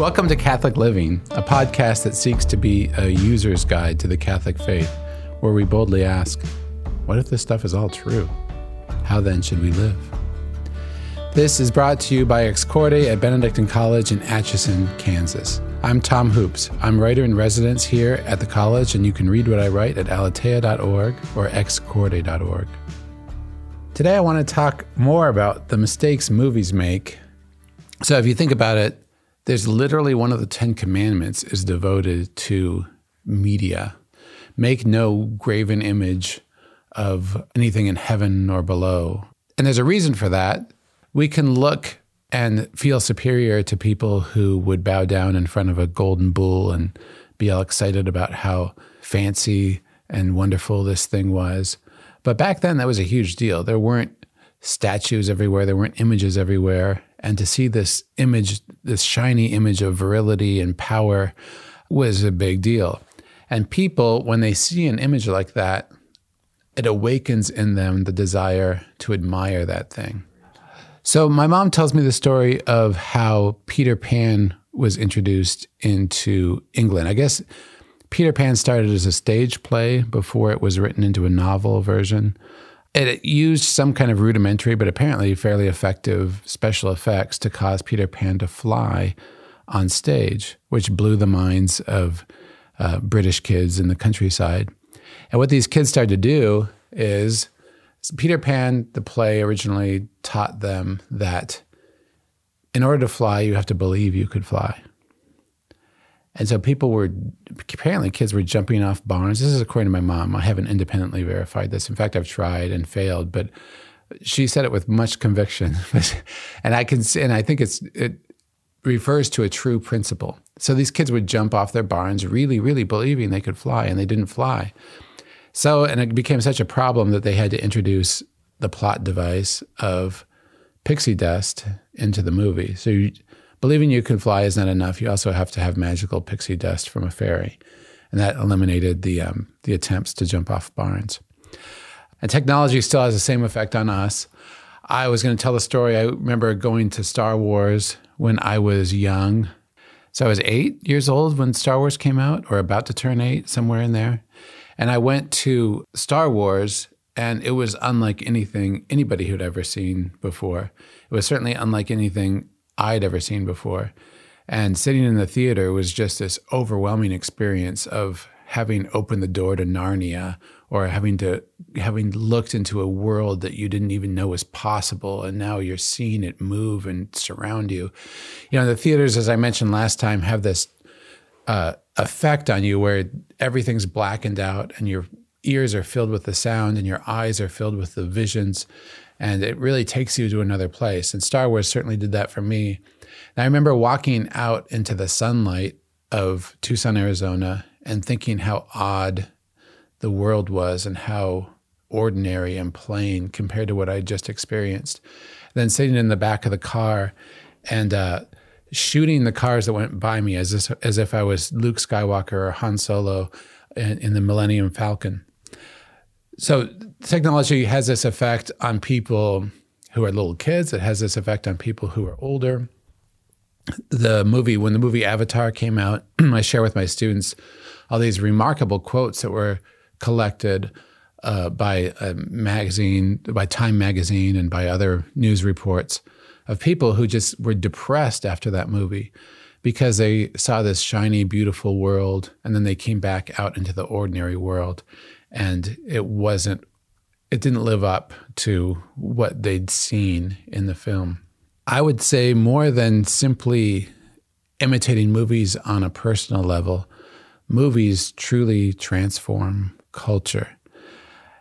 Welcome to Catholic Living, a podcast that seeks to be a user's guide to the Catholic faith, where we boldly ask, what if this stuff is all true? How then should we live? This is brought to you by Ex Corde at Benedictine College in Atchison, Kansas. I'm Tom Hoopes. I'm writer in residence here at the college, and you can read what I write at aleteia.org or excorde.org. Today, I want to talk more about the mistakes movies make. So, if you think about it, there's literally one of the Ten Commandments is devoted to media. Make no graven image of anything in heaven or below. And there's a reason for that. We can look and feel superior to people who would bow down in front of a golden bull and be all excited about how fancy and wonderful this thing was. But back then, that was a huge deal. There weren't statues everywhere, there weren't images everywhere. And to see this image, this shiny image of virility and power, was a big deal. And people, when they see an image like that, it awakens in them the desire to admire that thing. So, my mom tells me the story of how Peter Pan was introduced into England. I guess Peter Pan started as a stage play before it was written into a novel version. It used some kind of rudimentary, but apparently fairly effective special effects to cause Peter Pan to fly on stage, which blew the minds of uh, British kids in the countryside. And what these kids started to do is Peter Pan, the play, originally taught them that in order to fly, you have to believe you could fly. And so people were apparently kids were jumping off barns. This is according to my mom. I haven't independently verified this. In fact, I've tried and failed, but she said it with much conviction. and I can and I think it's it refers to a true principle. So these kids would jump off their barns really really believing they could fly and they didn't fly. So and it became such a problem that they had to introduce the plot device of pixie dust into the movie. So you, believing you can fly is not enough. You also have to have magical pixie dust from a fairy, and that eliminated the um, the attempts to jump off barns. And technology still has the same effect on us. I was going to tell the story. I remember going to Star Wars when I was young. So I was eight years old when Star Wars came out, or about to turn eight, somewhere in there. And I went to Star Wars, and it was unlike anything anybody had ever seen before. It was certainly unlike anything I'd ever seen before. And sitting in the theater was just this overwhelming experience of having opened the door to Narnia or having to having looked into a world that you didn't even know was possible and now you're seeing it move and surround you. You know, the theaters as I mentioned last time have this uh, effect on you where everything's blackened out and your ears are filled with the sound and your eyes are filled with the visions and it really takes you to another place. And Star Wars certainly did that for me. And I remember walking out into the sunlight of Tucson, Arizona, and thinking how odd the world was and how ordinary and plain compared to what I just experienced. Then sitting in the back of the car and uh, shooting the cars that went by me as as if I was Luke Skywalker or Han Solo in, in the Millennium Falcon. So technology has this effect on people who are little kids. It has this effect on people who are older. The movie, when the movie Avatar came out, I share with my students all these remarkable quotes that were collected uh, by a magazine, by Time magazine, and by other news reports of people who just were depressed after that movie because they saw this shiny, beautiful world, and then they came back out into the ordinary world and it wasn't it didn't live up to what they'd seen in the film. I would say more than simply imitating movies on a personal level, movies truly transform culture.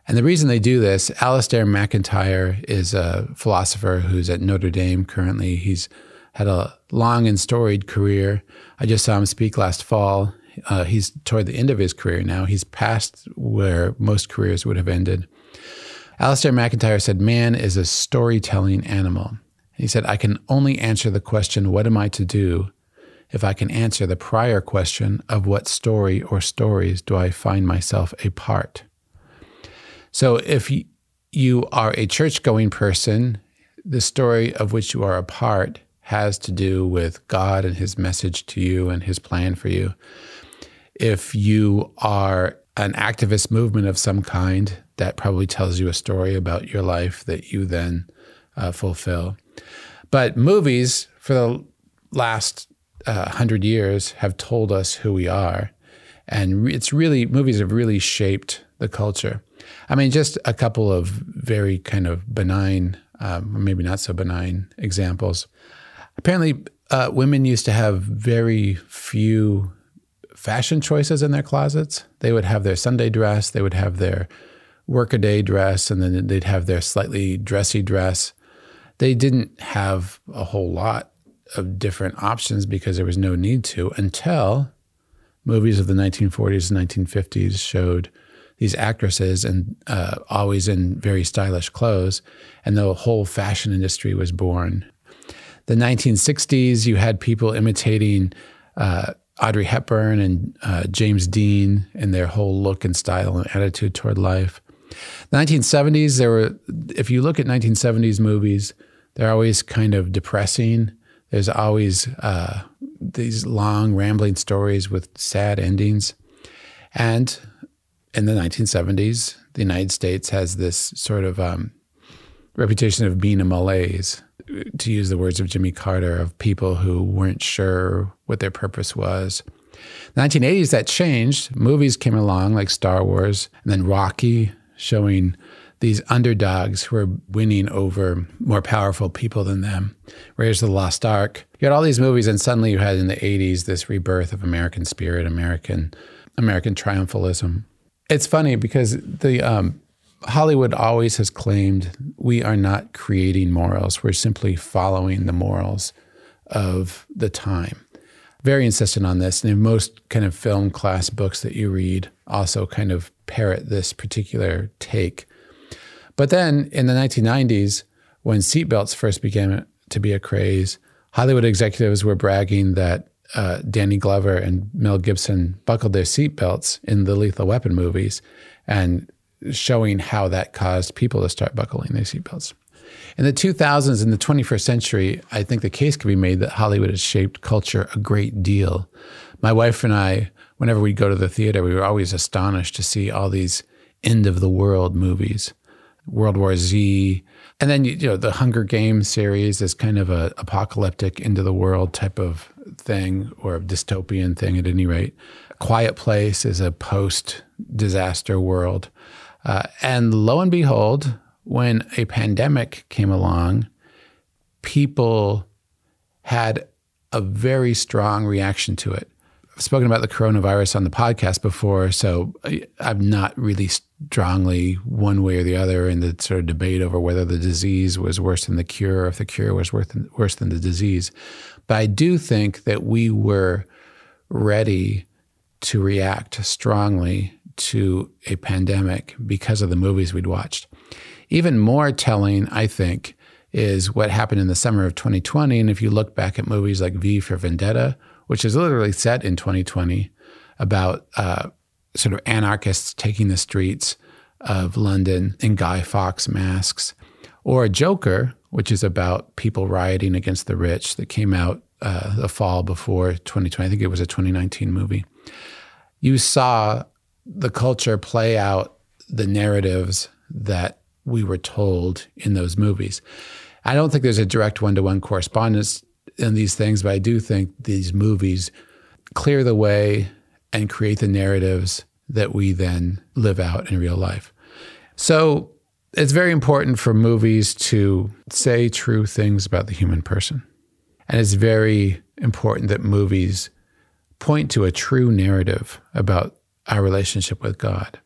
And the reason they do this, Alasdair MacIntyre is a philosopher who's at Notre Dame currently. He's had a long and storied career. I just saw him speak last fall uh, he's toward the end of his career now. He's past where most careers would have ended. Alasdair MacIntyre said, Man is a storytelling animal. He said, I can only answer the question, What am I to do? if I can answer the prior question of what story or stories do I find myself a part. So if you are a church going person, the story of which you are a part has to do with God and his message to you and his plan for you. If you are an activist movement of some kind, that probably tells you a story about your life that you then uh, fulfill. But movies, for the last uh, hundred years, have told us who we are. And it's really, movies have really shaped the culture. I mean, just a couple of very kind of benign, um, maybe not so benign examples. Apparently, uh, women used to have very few fashion choices in their closets. They would have their Sunday dress, they would have their workaday dress, and then they'd have their slightly dressy dress. They didn't have a whole lot of different options because there was no need to until movies of the 1940s and 1950s showed these actresses and uh, always in very stylish clothes, and the whole fashion industry was born. The 1960s, you had people imitating uh, Audrey Hepburn and uh, James Dean and their whole look and style and attitude toward life. The 1970s, there were, if you look at 1970s movies, they're always kind of depressing. There's always uh, these long, rambling stories with sad endings. And in the 1970s, the United States has this sort of um, reputation of being a malaise, to use the words of Jimmy Carter, of people who weren't sure what their purpose was. The 1980s, that changed. Movies came along like Star Wars and then Rocky, showing these underdogs who are winning over more powerful people than them. Raiders of the Lost Ark. You had all these movies, and suddenly you had in the 80s this rebirth of American spirit, American, American triumphalism. It's funny because the um, Hollywood always has claimed we are not creating morals; we're simply following the morals of the time. Very insistent on this, and in most kind of film class books that you read, also kind of parrot this particular take. But then in the 1990s, when seatbelts first began to be a craze, Hollywood executives were bragging that uh, Danny Glover and Mel Gibson buckled their seatbelts in the Lethal Weapon movies and showing how that caused people to start buckling their seatbelts. In the 2000s, in the 21st century, I think the case could be made that Hollywood has shaped culture a great deal. My wife and I, whenever we'd go to the theater, we were always astonished to see all these end of the world movies, World War Z, and then you know the Hunger Games series is kind of a apocalyptic end of the world type of thing or a dystopian thing at any rate. Quiet Place is a post disaster world. Uh, and lo and behold, when a pandemic came along, people had a very strong reaction to it. I've spoken about the coronavirus on the podcast before, so I'm not really strongly one way or the other in the sort of debate over whether the disease was worse than the cure or if the cure was worse than the disease. But I do think that we were ready to react strongly to a pandemic because of the movies we'd watched. Even more telling, I think, is what happened in the summer of 2020. And if you look back at movies like V for Vendetta, which is literally set in 2020 about uh, sort of anarchists taking the streets of London in Guy Fawkes masks, or Joker, which is about people rioting against the rich that came out uh, the fall before 2020. I think it was a 2019 movie. You saw the culture play out the narratives that we were told in those movies. I don't think there's a direct one to one correspondence in these things, but I do think these movies clear the way and create the narratives that we then live out in real life. So it's very important for movies to say true things about the human person. And it's very important that movies point to a true narrative about our relationship with God.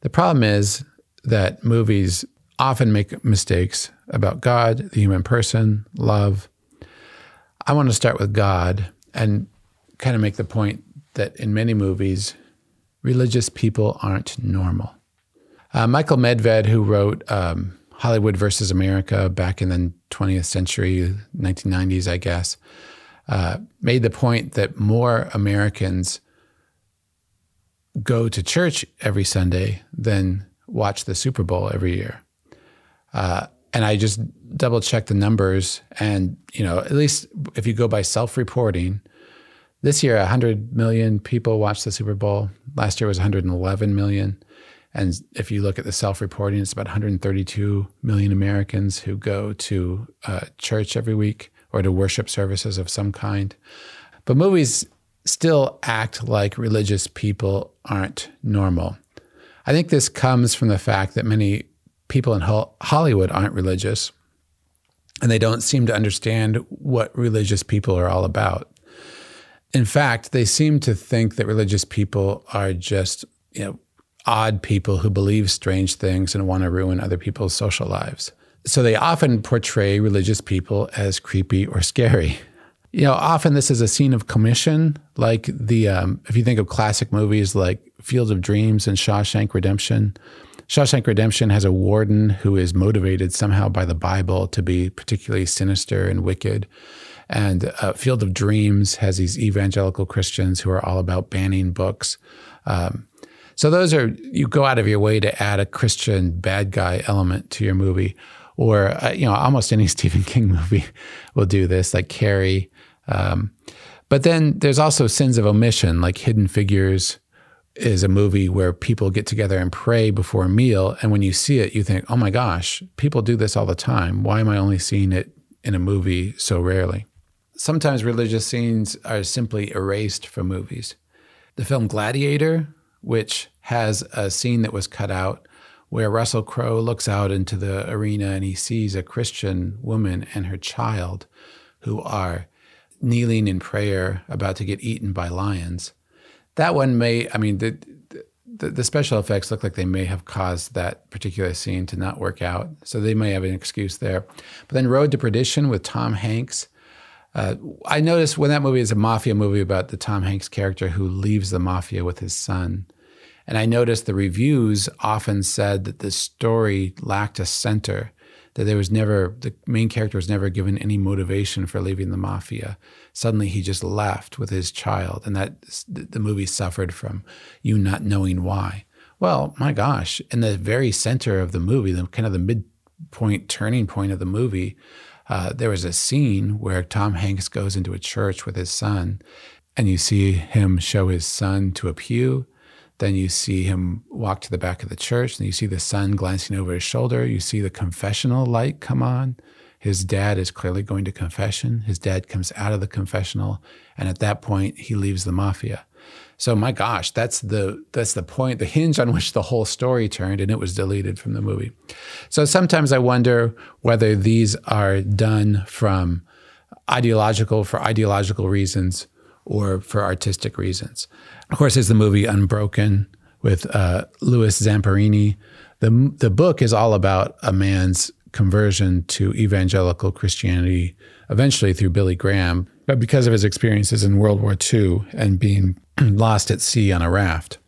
The problem is that movies often make mistakes about God, the human person, love. I want to start with God and kind of make the point that in many movies, religious people aren't normal. Uh, Michael Medved, who wrote um, Hollywood versus America back in the 20th century, 1990s, I guess, uh, made the point that more Americans go to church every Sunday than watch the Super Bowl every year. Uh, and I just double checked the numbers. And, you know, at least if you go by self reporting, this year 100 million people watched the Super Bowl. Last year was 111 million. And if you look at the self reporting, it's about 132 million Americans who go to uh, church every week or to worship services of some kind. But movies still act like religious people aren't normal. I think this comes from the fact that many people in Hollywood aren't religious and they don't seem to understand what religious people are all about. In fact, they seem to think that religious people are just, you know, odd people who believe strange things and want to ruin other people's social lives. So they often portray religious people as creepy or scary. You know, often this is a scene of commission, like the um, if you think of classic movies like Fields of Dreams and Shawshank Redemption. Shawshank Redemption has a warden who is motivated somehow by the Bible to be particularly sinister and wicked. And uh, Field of Dreams has these evangelical Christians who are all about banning books. Um, so those are you go out of your way to add a Christian bad guy element to your movie, or uh, you know almost any Stephen King movie will do this, like Carrie. Um, but then there's also sins of omission, like Hidden Figures is a movie where people get together and pray before a meal, and when you see it, you think, "Oh my gosh, people do this all the time. Why am I only seeing it in a movie so rarely?" Sometimes religious scenes are simply erased from movies. The film Gladiator which has a scene that was cut out where Russell Crowe looks out into the arena and he sees a Christian woman and her child who are kneeling in prayer, about to get eaten by lions. That one may, I mean, the, the, the, special effects look like they may have caused that particular scene to not work out. So they may have an excuse there. But then Road to Perdition with Tom Hanks. Uh, I noticed when that movie is a mafia movie about the Tom Hanks character who leaves the mafia with his son. And I noticed the reviews often said that the story lacked a center, that there was never, the main character was never given any motivation for leaving the mafia. Suddenly he just left with his child, and that the movie suffered from you not knowing why. Well, my gosh, in the very center of the movie, the kind of the midpoint turning point of the movie, uh, there was a scene where Tom Hanks goes into a church with his son, and you see him show his son to a pew then you see him walk to the back of the church, and you see the son glancing over his shoulder. You see the confessional light come on. His dad is clearly going to confession. His dad comes out of the confessional, and at that point, he leaves the mafia. So my gosh, that's the that's the point, the hinge on which the whole story turned, and it was deleted from the movie. So sometimes I wonder whether these are done from ideological for ideological reasons or for artistic reasons. Of course, there's the movie Unbroken with uh, Louis Zamperini. The, the book is all about a man's conversion to evangelical Christianity, eventually through Billy Graham, but because of his experiences in World War II and being lost at sea on a raft.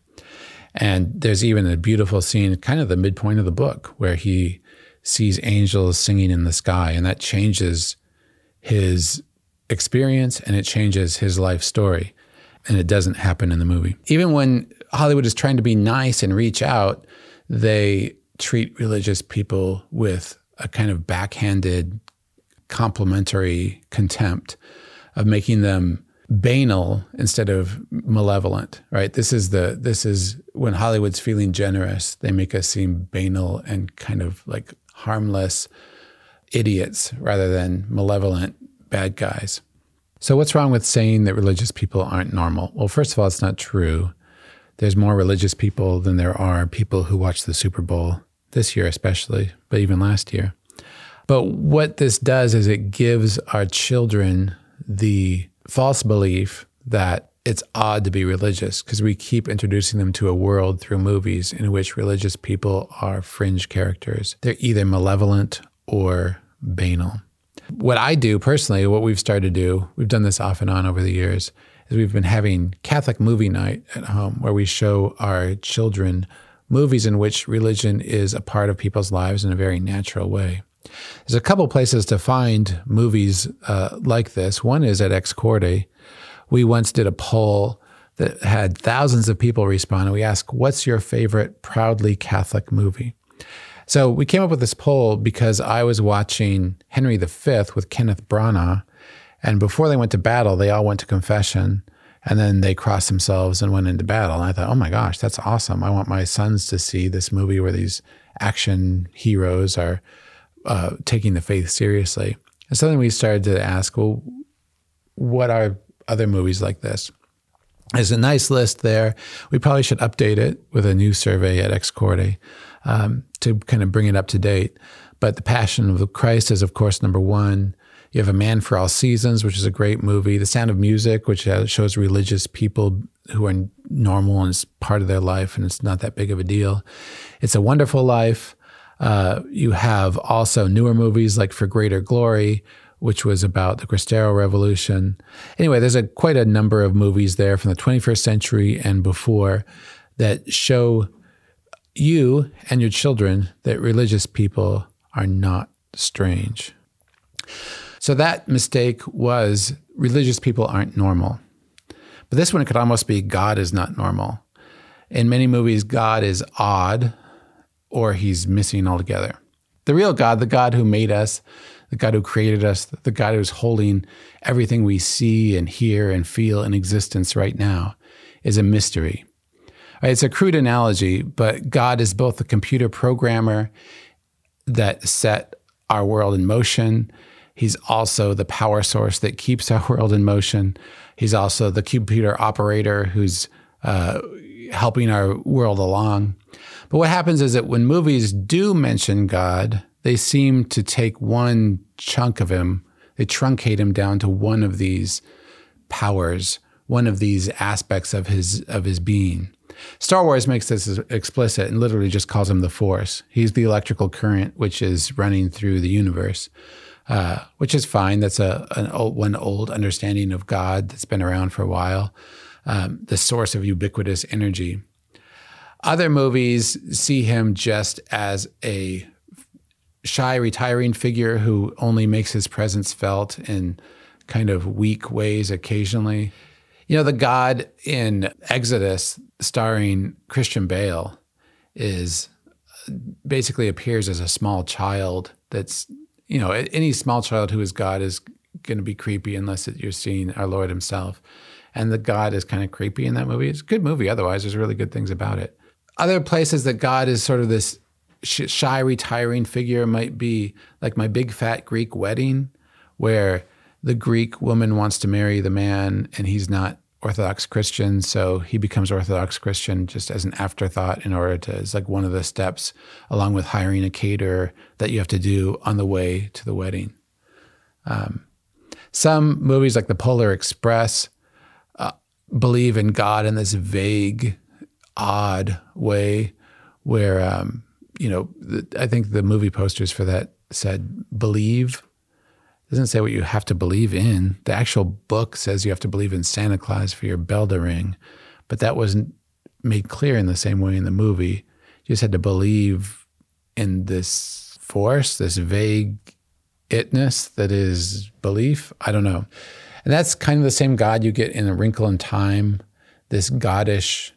And there's even a beautiful scene, kind of the midpoint of the book, where he sees angels singing in the sky, and that changes his experience and it changes his life story. And it doesn't happen in the movie. Even when Hollywood is trying to be nice and reach out, they treat religious people with a kind of backhanded, complimentary contempt of making them banal instead of malevolent right this is the this is when hollywood's feeling generous they make us seem banal and kind of like harmless idiots rather than malevolent bad guys. So, what's wrong with saying that religious people aren't normal? Well, first of all, it's not true. There's more religious people than there are people who watch the Super Bowl this year, especially, but even last year. But what this does is it gives our children the false belief that it's odd to be religious because we keep introducing them to a world through movies in which religious people are fringe characters. They're either malevolent or banal. What I do personally, what we've started to do, we've done this off and on over the years, is we've been having Catholic movie night at home where we show our children movies in which religion is a part of people's lives in a very natural way. There's a couple places to find movies uh, like this. One is at Ex Corde. We once did a poll that had thousands of people respond, and we asked, What's your favorite proudly Catholic movie? So we came up with this poll because I was watching Henry V with Kenneth Branagh, and before they went to battle, they all went to confession, and then they crossed themselves and went into battle. And I thought, oh my gosh, that's awesome! I want my sons to see this movie where these action heroes are uh, taking the faith seriously. And so then we started to ask, well, what are other movies like this? There's a nice list there. We probably should update it with a new survey at Ex Corde um, to kind of bring it up to date. But The Passion of Christ is, of course, number one. You have A Man for All Seasons, which is a great movie. The Sound of Music, which shows religious people who are normal and it's part of their life and it's not that big of a deal. It's a Wonderful Life. Uh, you have also newer movies like For Greater Glory, which was about the Cristero Revolution. Anyway, there's a quite a number of movies there from the 21st century and before that show you and your children that religious people are not strange. So that mistake was religious people aren't normal. But this one could almost be God is not normal. In many movies, God is odd or he's missing altogether. The real God, the God who made us, the God who created us, the God who's holding everything we see and hear and feel in existence right now, is a mystery. It's a crude analogy, but God is both the computer programmer that set our world in motion. He's also the power source that keeps our world in motion. He's also the computer operator who's uh, helping our world along. But what happens is that when movies do mention God, they seem to take one chunk of him, they truncate him down to one of these powers, one of these aspects of his of his being. Star Wars makes this explicit and literally just calls him the Force. He's the electrical current which is running through the universe, uh, which is fine. That's a an old, one old understanding of God that's been around for a while. Um, the source of ubiquitous energy. Other movies see him just as a shy, retiring figure who only makes his presence felt in kind of weak ways occasionally. You know, the God in Exodus, starring Christian Bale, is uh, basically appears as a small child that's, you know, any small child who is God is going to be creepy unless you're seeing our Lord himself. And the God is kind of creepy in that movie. It's a good movie otherwise. There's really good things about it. Other places that God is sort of this shy, retiring figure might be like my big fat Greek wedding, where the Greek woman wants to marry the man and he's not Orthodox Christian, so he becomes Orthodox Christian just as an afterthought in order to, it's like one of the steps along with hiring a caterer that you have to do on the way to the wedding. Um, some movies like The Polar Express uh, believe in God in this vague, odd way where um, you know, I think the movie posters for that said believe. Doesn't say what you have to believe in. The actual book says you have to believe in Santa Claus for your bell to ring, but that wasn't made clear in the same way in the movie. You just had to believe in this force, this vague itness that is belief. I don't know. And that's kind of the same God you get in A Wrinkle in Time, this goddishness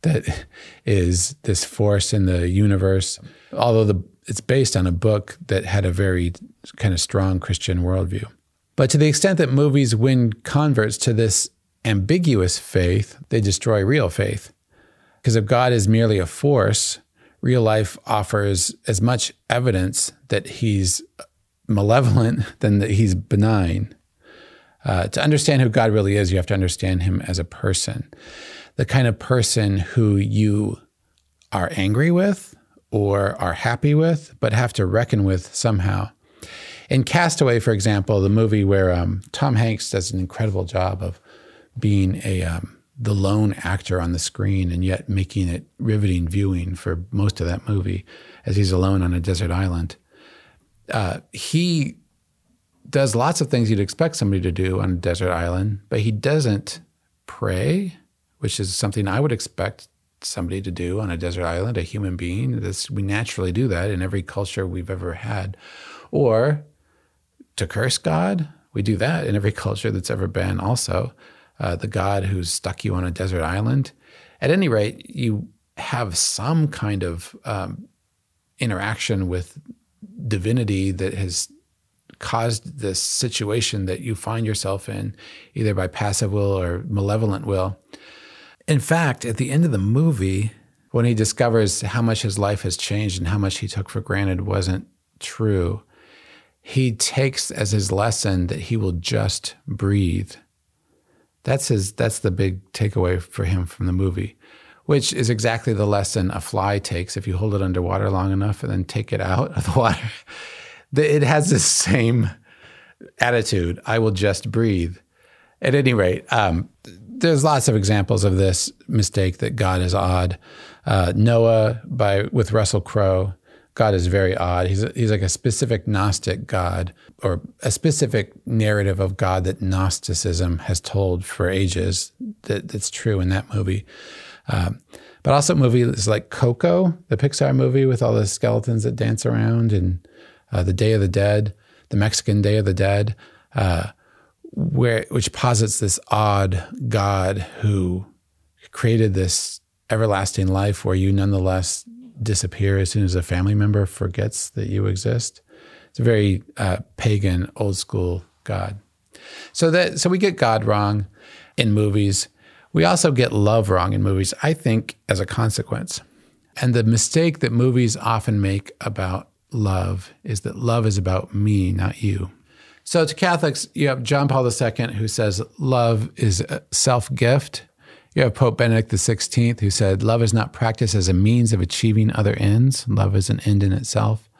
that is this force in the universe. Although the, it's based on a book that had a very kind of strong Christian worldview. But to the extent that movies win converts to this ambiguous faith, they destroy real faith. Because if God is merely a force, real life offers as much evidence that he's malevolent than that he's benign. Uh, to understand who God really is, you have to understand him as a person the kind of person who you are angry with or are happy with, but have to reckon with somehow. In Castaway, for example, the movie where um, Tom Hanks does an incredible job of being a um, the lone actor on the screen and yet making it riveting viewing for most of that movie as he's alone on a desert island. Uh, he does lots of things you'd expect somebody to do on a desert island, but he doesn't pray which is something I would expect somebody to do on a desert island, a human being. This, we naturally do that in every culture we've ever had. Or to curse God, we do that in every culture that's ever been also. Uh, the God who's stuck you on a desert island. At any rate, you have some kind of um, interaction with divinity that has caused this situation that you find yourself in, either by passive will or malevolent will. In fact, at the end of the movie, when he discovers how much his life has changed and how much he took for granted wasn't true, he takes as his lesson that he will just breathe. That's his that's the big takeaway for him from the movie, which is exactly the lesson a fly takes if you hold it underwater long enough and then take it out of the water it has the same attitude. I will just breathe. At any rate, um, there's lots of examples of this mistake that God is odd. Uh, Noah by with Russell Crowe, God is very odd. He's he's like a specific Gnostic God or a specific narrative of God that Gnosticism has told for ages. That that's true in that movie. Um, but also movies like Coco, the Pixar movie with all the skeletons that dance around and uh, the Day of the Dead, the Mexican Day of the Dead, uh, where which posits this odd God who created this everlasting life where you nonetheless disappear as soon as a family member forgets that you exist. It's a very uh, pagan, old school God. So that so we get God wrong in movies. We also get love wrong in movies. I think as a consequence. And the mistake that movies often make about love is that love is about me, not you. So to Catholics, you have John Paul II who says love is a self gift. You have Pope Benedict XVI who said love is not practiced as a means of achieving other ends. Love is an end in itself.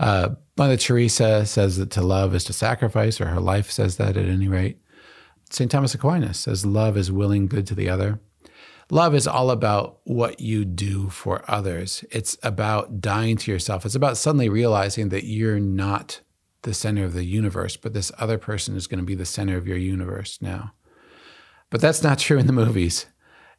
Uh, Mother Teresa says that to love is to sacrifice, or her life says that at any rate. St. Thomas Aquinas says love is willing good to the other. Love is all about what you do for others. It's about dying to yourself. It's about suddenly realizing that you're not the center of the universe, but this other person is going to be the center of your universe now. But that's not true in the movies.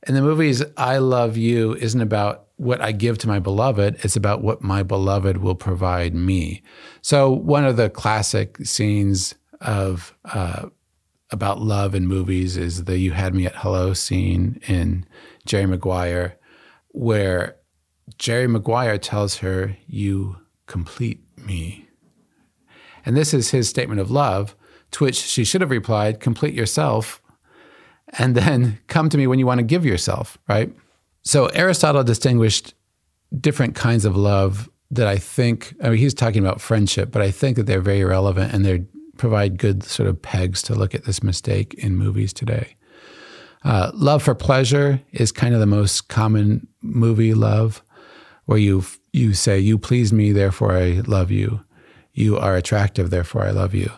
In the movies, I love you isn't about what I give to my beloved, it's about what my beloved will provide me. So, one of the classic scenes of uh, about love in movies is the "You Had Me at Hello" scene in Jerry Maguire, where Jerry Maguire tells her, "You complete me," and this is his statement of love. To which she should have replied, "Complete yourself." And then come to me when you want to give yourself, right? So Aristotle distinguished different kinds of love that I think, I mean, he's talking about friendship, but I think that they're very relevant and they're provide good sort of pegs to look at this mistake in movies today. Uh, love for pleasure is kind of the most common movie love, where you you say you please me, therefore I love you. You are attractive, therefore I love you.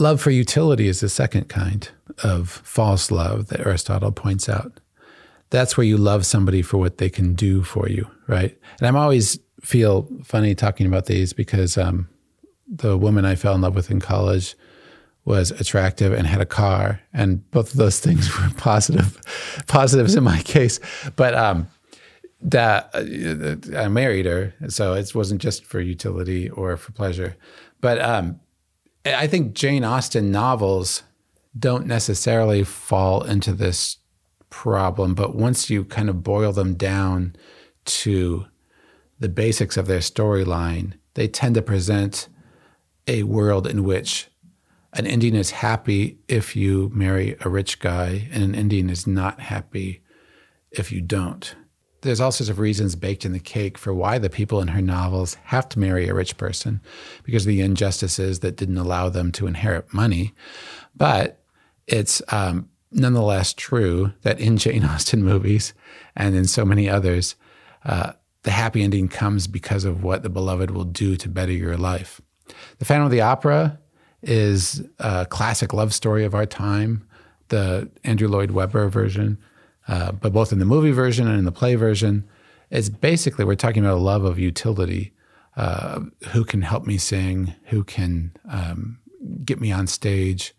Love for utility is the second kind of false love that Aristotle points out. That's where you love somebody for what they can do for you, right? And I'm always feel funny talking about these because um, the woman I fell in love with in college was attractive and had a car, and both of those things were positive positives in my case. But um, that uh, I married her, so it wasn't just for utility or for pleasure. But um, I think Jane Austen novels don't necessarily fall into this problem, but once you kind of boil them down to the basics of their storyline, they tend to present a world in which an Indian is happy if you marry a rich guy, and an Indian is not happy if you don't. There's all sorts of reasons baked in the cake for why the people in her novels have to marry a rich person because of the injustices that didn't allow them to inherit money. But it's um, nonetheless true that in Jane Austen movies and in so many others, uh, the happy ending comes because of what the beloved will do to better your life. The Phantom of the Opera is a classic love story of our time, the Andrew Lloyd Webber version, uh, but both in the movie version and in the play version. It's basically, we're talking about a love of utility. Uh, who can help me sing? Who can um, get me on stage?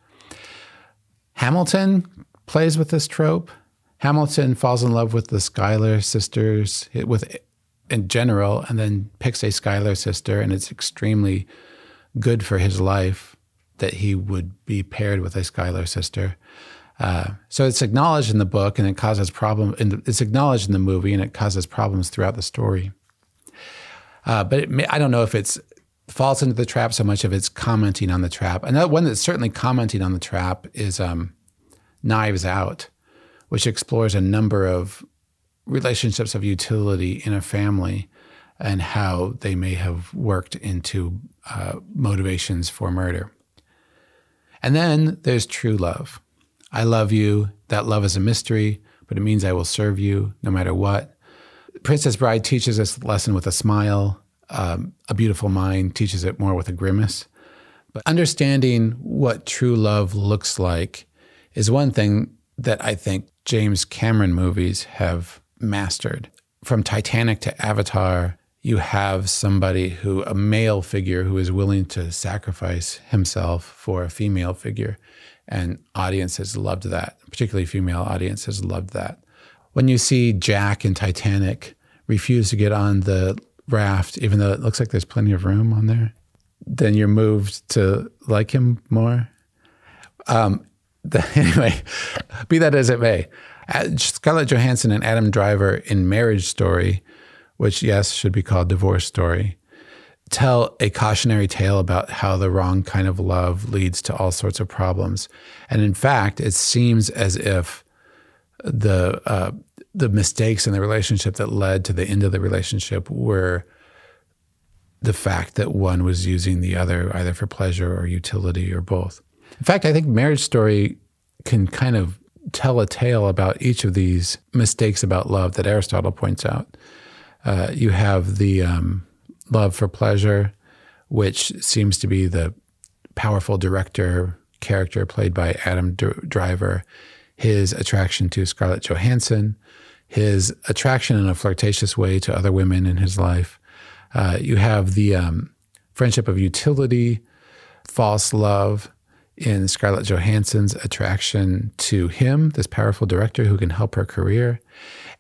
Hamilton plays with this trope. Hamilton falls in love with the Schuyler sisters, with in general, and then picks a Schuyler sister, and it's extremely good for his life that he would be paired with a Schuyler sister. So it's acknowledged in the book, and it causes problem. it's acknowledged in the movie, and it causes problems throughout the story. Uh, but may, I don't know if it's falls into the trap so much of it's commenting on the trap. Another one that's certainly commenting on the trap is um, Knives Out, which explores a number of relationships of utility in a family and how they may have worked into uh, motivations for murder. And then there's true love. I love you. That love is a mystery, but it means I will serve you no matter what. Princess Bride teaches this lesson with a smile. Um, a Beautiful Mind teaches it more with a grimace. But understanding what true love looks like is one thing that I think James Cameron movies have mastered. From Titanic to Avatar, you have somebody who, a male figure, who is willing to sacrifice himself for a female figure. And audiences loved that, particularly female audiences loved that. When you see Jack in Titanic refuse to get on the raft, even though it looks like there's plenty of room on there, then you're moved to like him more. Um, the, anyway, be that as it may, Scarlett Johansson and Adam Driver in Marriage Story, which, yes, should be called Divorce Story, tell a cautionary tale about how the wrong kind of love leads to all sorts of problems. And in fact, it seems as if the uh, the mistakes in the relationship that led to the end of the relationship were the fact that one was using the other either for pleasure or utility or both. In fact, I think Marriage Story can kind of tell a tale about each of these mistakes about love that Aristotle points out. Uh, you have the um, love for pleasure, which seems to be the powerful director character played by Adam D- Driver, his attraction to Scarlett Johansson, his attraction in a flirtatious way to other women in his life. Uh, you have the um, friendship of utility, false love, in Scarlett Johansson's attraction to him, this powerful director who can help her career.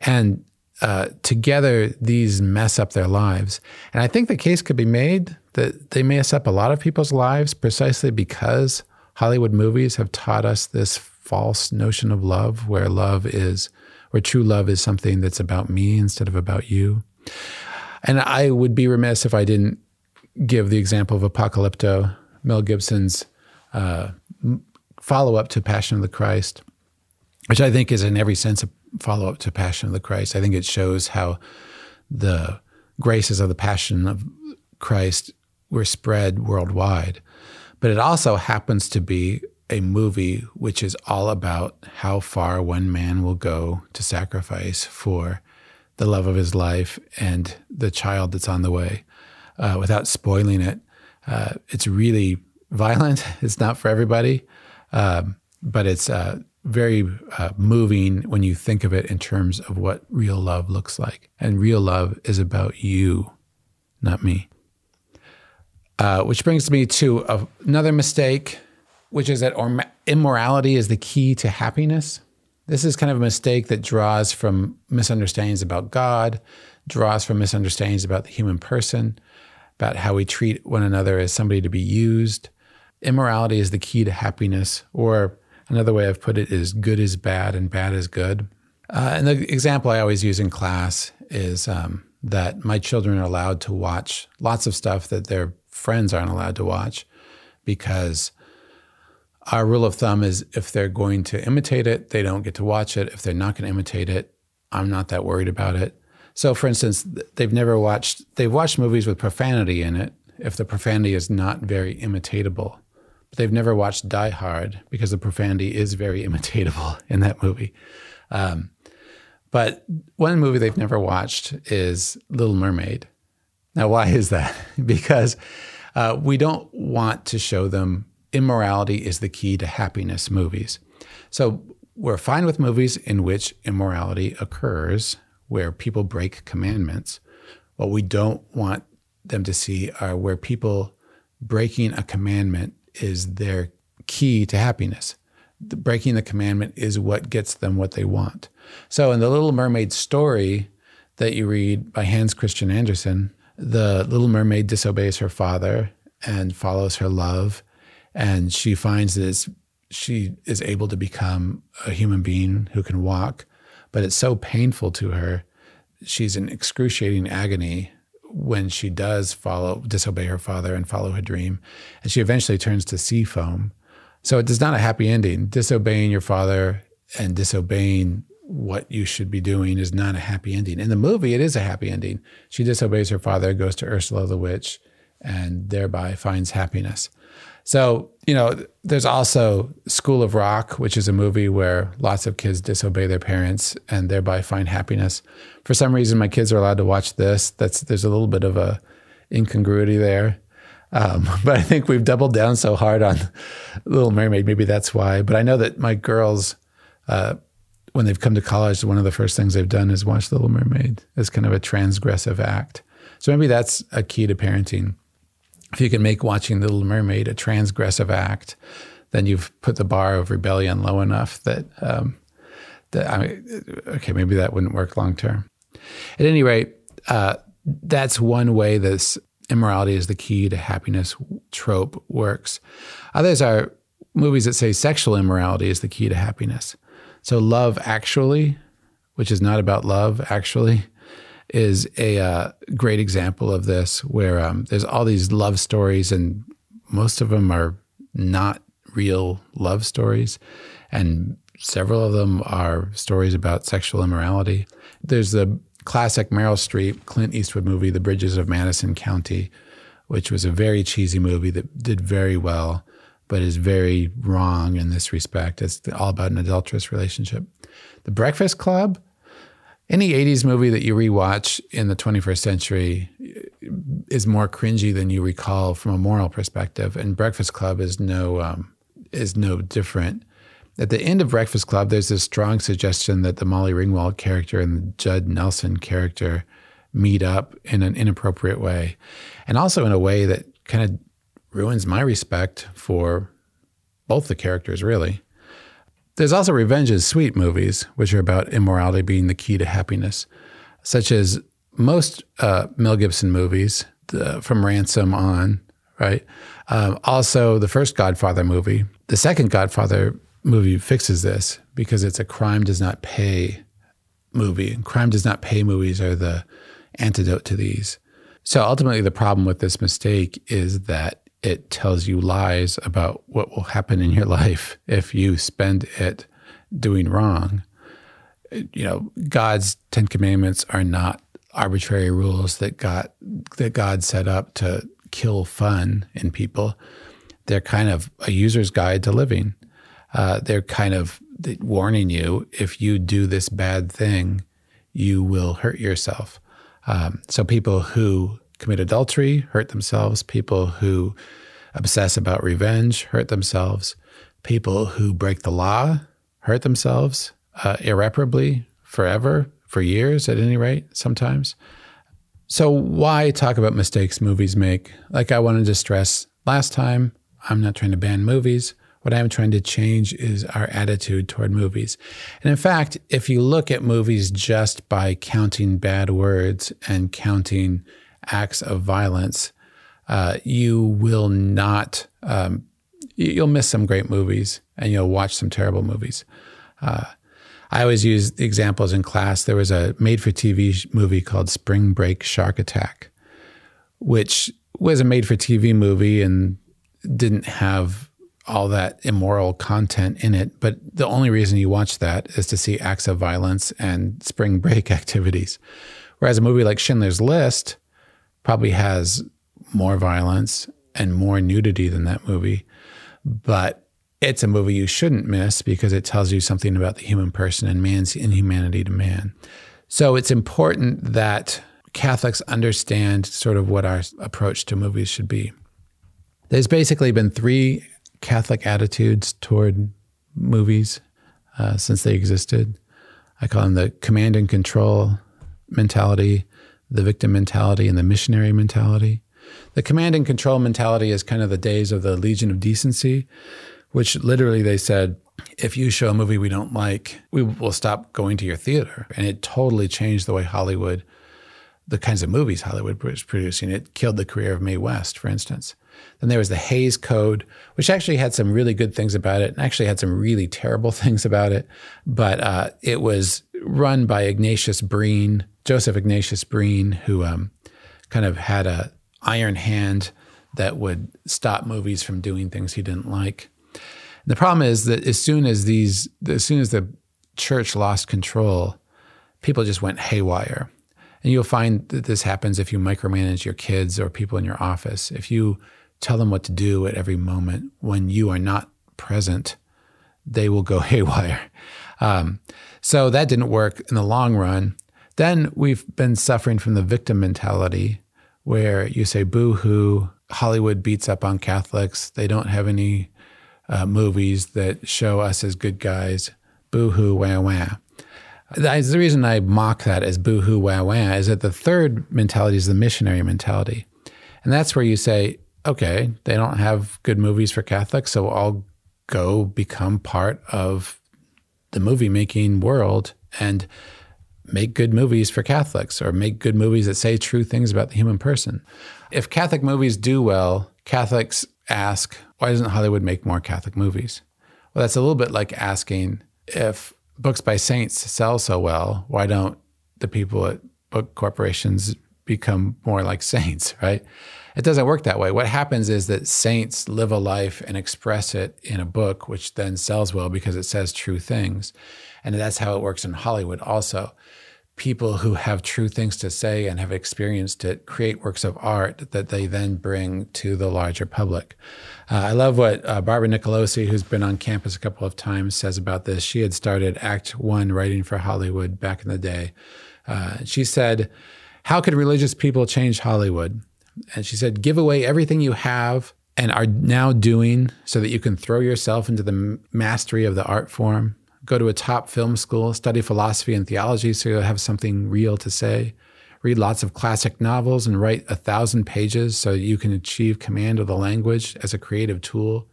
And uh, together, these mess up their lives. And I think the case could be made that they mess up a lot of people's lives precisely because Hollywood movies have taught us this false notion of love, where love is, where true love is something that's about me instead of about you. And I would be remiss if I didn't give the example of Apocalypto, Mel Gibson's uh, follow up to Passion of the Christ, which I think is in every sense a follow up to Passion of the Christ. I think it shows how the graces of the Passion of Christ were spread worldwide. But it also happens to be a movie which is all about how far one man will go to sacrifice for the love of his life and the child that's on the way. Uh, without spoiling it, uh, it's really violent. It's not for everybody, um, but it's uh, very uh, moving when you think of it in terms of what real love looks like. And real love is about you, not me. Uh, which brings me to another mistake, which is that immorality is the key to happiness. This is kind of a mistake that draws from misunderstandings about God, draws from misunderstandings about the human person, about how we treat one another as somebody to be used, immorality is the key to happiness, or another way I've put it is good is bad and bad is good. Uh, and the example I always use in class is um, that my children are allowed to watch lots of stuff that their friends aren't allowed to watch because our rule of thumb is if they're going to imitate it, they don't get to watch it. If they're not going to imitate it, I'm not that worried about it. So, for instance, they've never watched, they've watched movies with profanity in it if the profanity is not very imitatable but they've never watched Die Hard because the profanity is very imitatable in that movie. Um, but one movie they've never watched is Little Mermaid. Now, why is that? because uh, we don't want to show them immorality is the key to happiness movies. So we're fine with movies in which immorality occurs, where people break commandments. What we don't want them to see are where people breaking a commandment is their key to happiness. The breaking the commandment is what gets them what they want. So in the Little Mermaid story that you read by Hans Christian Andersen, the Little Mermaid disobeys her father and follows her love, and she finds that she is able to become a human being who can walk, but it's so painful to her. She's in excruciating agony when she does follow, disobey her father and follow her dream. And she eventually turns to sea foam. So it is not a happy ending. Disobeying your father and disobeying what you should be doing is not a happy ending. In the movie, it is a happy ending. She disobeys her father, goes to Ursula the witch, and thereby finds happiness. So, you know, there's also School of Rock, which is a movie where lots of kids disobey their parents and thereby find happiness. For some reason, my kids are allowed to watch this. That's there's a little bit of a incongruity there. Um, but I think we've doubled down so hard on Little Mermaid. Maybe that's why. But I know that my girls, uh, when they've come to college, one of the first things they've done is watch Little Mermaid as kind of a transgressive act. So maybe that's a key to parenting if you can make watching The Little Mermaid a transgressive act, then you've put the bar of rebellion low enough that, um, that I mean, okay, maybe that wouldn't work long term. At any rate, uh, that's one way this immorality is the key to happiness trope works. Others are movies that say sexual immorality is the key to happiness. So, Love Actually, which is not about love, actually, is a uh, great example of this, where um, there's all these love stories, and most of them are not real love stories, and several of them are stories about sexual immorality. There's the classic Meryl Streep, Clint Eastwood movie, The Bridges of Madison County, which was a very cheesy movie that did very well, but is very wrong in this respect. It's all about an adulterous relationship. The Breakfast Club any 80s movie that you rewatch in the 21st century is more cringy than you recall from a moral perspective and breakfast club is no um, is no different. At the end of breakfast club there's this strong suggestion that the molly ringwald character and the judd nelson character meet up in an inappropriate way and also in a way that kind of ruins my respect for both the characters really there's also revenge is sweet movies, which are about immorality being the key to happiness, such as most uh, Mel Gibson movies from Ransom on, right? Um, also, the first Godfather movie. The second Godfather movie fixes this because it's a crime does not pay movie. Crime does not pay movies are the antidote to these. So ultimately, the problem with this mistake is that it tells you lies about what will happen in your life if you spend it doing wrong. You know, God's Ten Commandments are not arbitrary rules that God that God set up to kill fun in people. They're kind of a user's guide to living. Uh, they're kind of warning you if you do this bad thing, you will hurt yourself. Um, so people who commit adultery, hurt themselves. People who obsess about revenge, hurt themselves. People who break the law, hurt themselves uh, irreparably, forever, for years at any rate, sometimes. So, why talk about mistakes movies make? Like I wanted to stress last time, I'm not trying to ban movies. What I'm trying to change is our attitude toward movies. And in fact, if you look at movies just by counting bad words and counting acts of violence, uh, you will not, um, you'll miss some great movies and you'll watch some terrible movies. Uh, I always use examples in class. There was a made for TV movie called Spring Break Shark Attack, which was a made for TV movie and didn't have all that immoral content in it. But the only reason you watch that is to see acts of violence and spring break activities. Whereas a movie like Schindler's List probably has more violence and more nudity than that movie. But it's a movie you shouldn't miss because it tells you something about the human person and man's inhumanity to man. So it's important that Catholics understand sort of what our approach to movies should be. There's basically been three Catholic attitudes toward movies uh, since they existed. I call them the command and control mentality, the victim mentality, and the missionary mentality. The command and control mentality is kind of the days of the Legion of Decency, which literally they said, if you show a movie we don't like, we will stop going to your theater. And it totally changed the way Hollywood, the kinds of movies Hollywood was producing. It killed the career of Mae West, for instance. Then there was the Hays Code, which actually had some really good things about it and actually had some really terrible things about it. But uh, it was run by Ignatius Breen, Joseph Ignatius Breen, who um, kind of had a iron hand that would stop movies from doing things he didn't like. And the problem is that as soon as these, as soon as the church lost control, people just went haywire. And you'll find that this happens if you micromanage your kids or people in your office. If you tell them what to do at every moment when you are not present, they will go haywire. Um, so that didn't work in the long run. Then we've been suffering from the victim mentality where you say, boo hoo, Hollywood beats up on Catholics. They don't have any uh, movies that show us as good guys. Boo hoo, wah wah. The reason I mock that as boo hoo, wah wah is that the third mentality is the missionary mentality. And that's where you say, okay, they don't have good movies for Catholics, so I'll go become part of the movie making world and make good movies for Catholics or make good movies that say true things about the human person. If Catholic movies do well, Catholics ask, why doesn't Hollywood make more Catholic movies? Well, that's a little bit like asking if books by saints sell so well, why don't the people at book corporations become more like saints, right? It doesn't work that way. What happens is that saints live a life and express it in a book, which then sells well because it says true things. And that's how it works in Hollywood also. People who have true things to say and have experienced it create works of art that they then bring to the larger public. Uh, I love what uh, Barbara Nicolosi, who's been on campus a couple of times, says about this. She had started Act One writing for Hollywood back in the day. Uh, she said, How could religious people change Hollywood? And she said, give away everything you have and are now doing so that you can throw yourself into the mastery of the art form. Go to a top film school, study philosophy and theology so you'll have something real to say. Read lots of classic novels and write a thousand pages so you can achieve command of the language as a creative tool.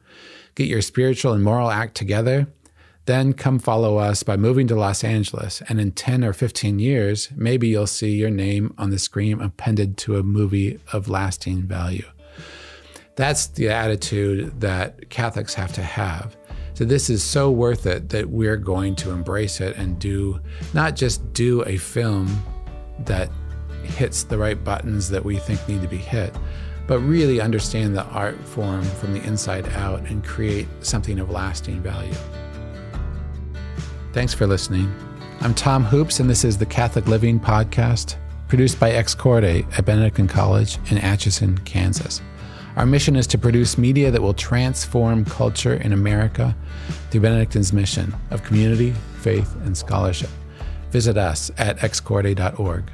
Get your spiritual and moral act together then come follow us by moving to Los Angeles. And in 10 or 15 years, maybe you'll see your name on the screen appended to a movie of lasting value. That's the attitude that Catholics have to have. So this is so worth it that we're going to embrace it and do not just do a film that hits the right buttons that we think need to be hit, but really understand the art form from the inside out and create something of lasting value. Thanks for listening. I'm Tom Hoopes, and this is the Catholic Living Podcast, produced by Ex Corde at Benedictine College in Atchison, Kansas. Our mission is to produce media that will transform culture in America through Benedictine's mission of community, faith, and scholarship. Visit us at excorde.org.